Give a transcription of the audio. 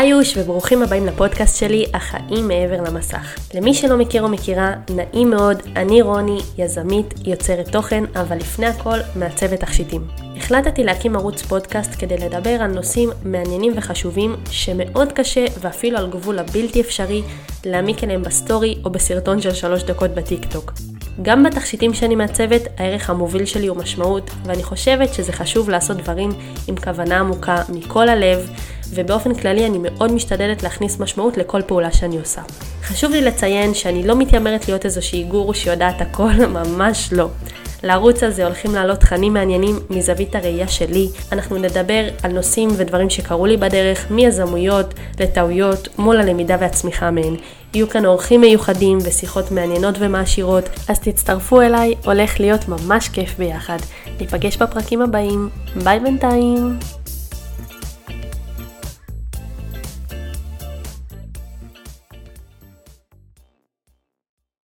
איוש וברוכים הבאים לפודקאסט שלי, החיים מעבר למסך. למי שלא מכיר או מכירה, נעים מאוד, אני רוני, יזמית, יוצרת תוכן, אבל לפני הכל מעצבת תכשיטים. החלטתי להקים ערוץ פודקאסט כדי לדבר על נושאים מעניינים וחשובים שמאוד קשה ואפילו על גבול הבלתי אפשרי להעמיק אליהם בסטורי או בסרטון של שלוש דקות בטיק טוק. גם בתכשיטים שאני מעצבת, הערך המוביל שלי הוא משמעות, ואני חושבת שזה חשוב לעשות דברים עם כוונה עמוקה מכל הלב, ובאופן כללי אני מאוד משתדלת להכניס משמעות לכל פעולה שאני עושה. חשוב לי לציין שאני לא מתיימרת להיות איזושהי גורו שיודעת הכל, ממש לא. לערוץ הזה הולכים לעלות תכנים מעניינים מזווית הראייה שלי. אנחנו נדבר על נושאים ודברים שקרו לי בדרך, מיזמויות לטעויות מול הלמידה והצמיחה מהן. יהיו כאן אורחים מיוחדים ושיחות מעניינות ומעשירות, אז תצטרפו אליי, הולך להיות ממש כיף ביחד. ניפגש בפרקים הבאים. ביי בינתיים.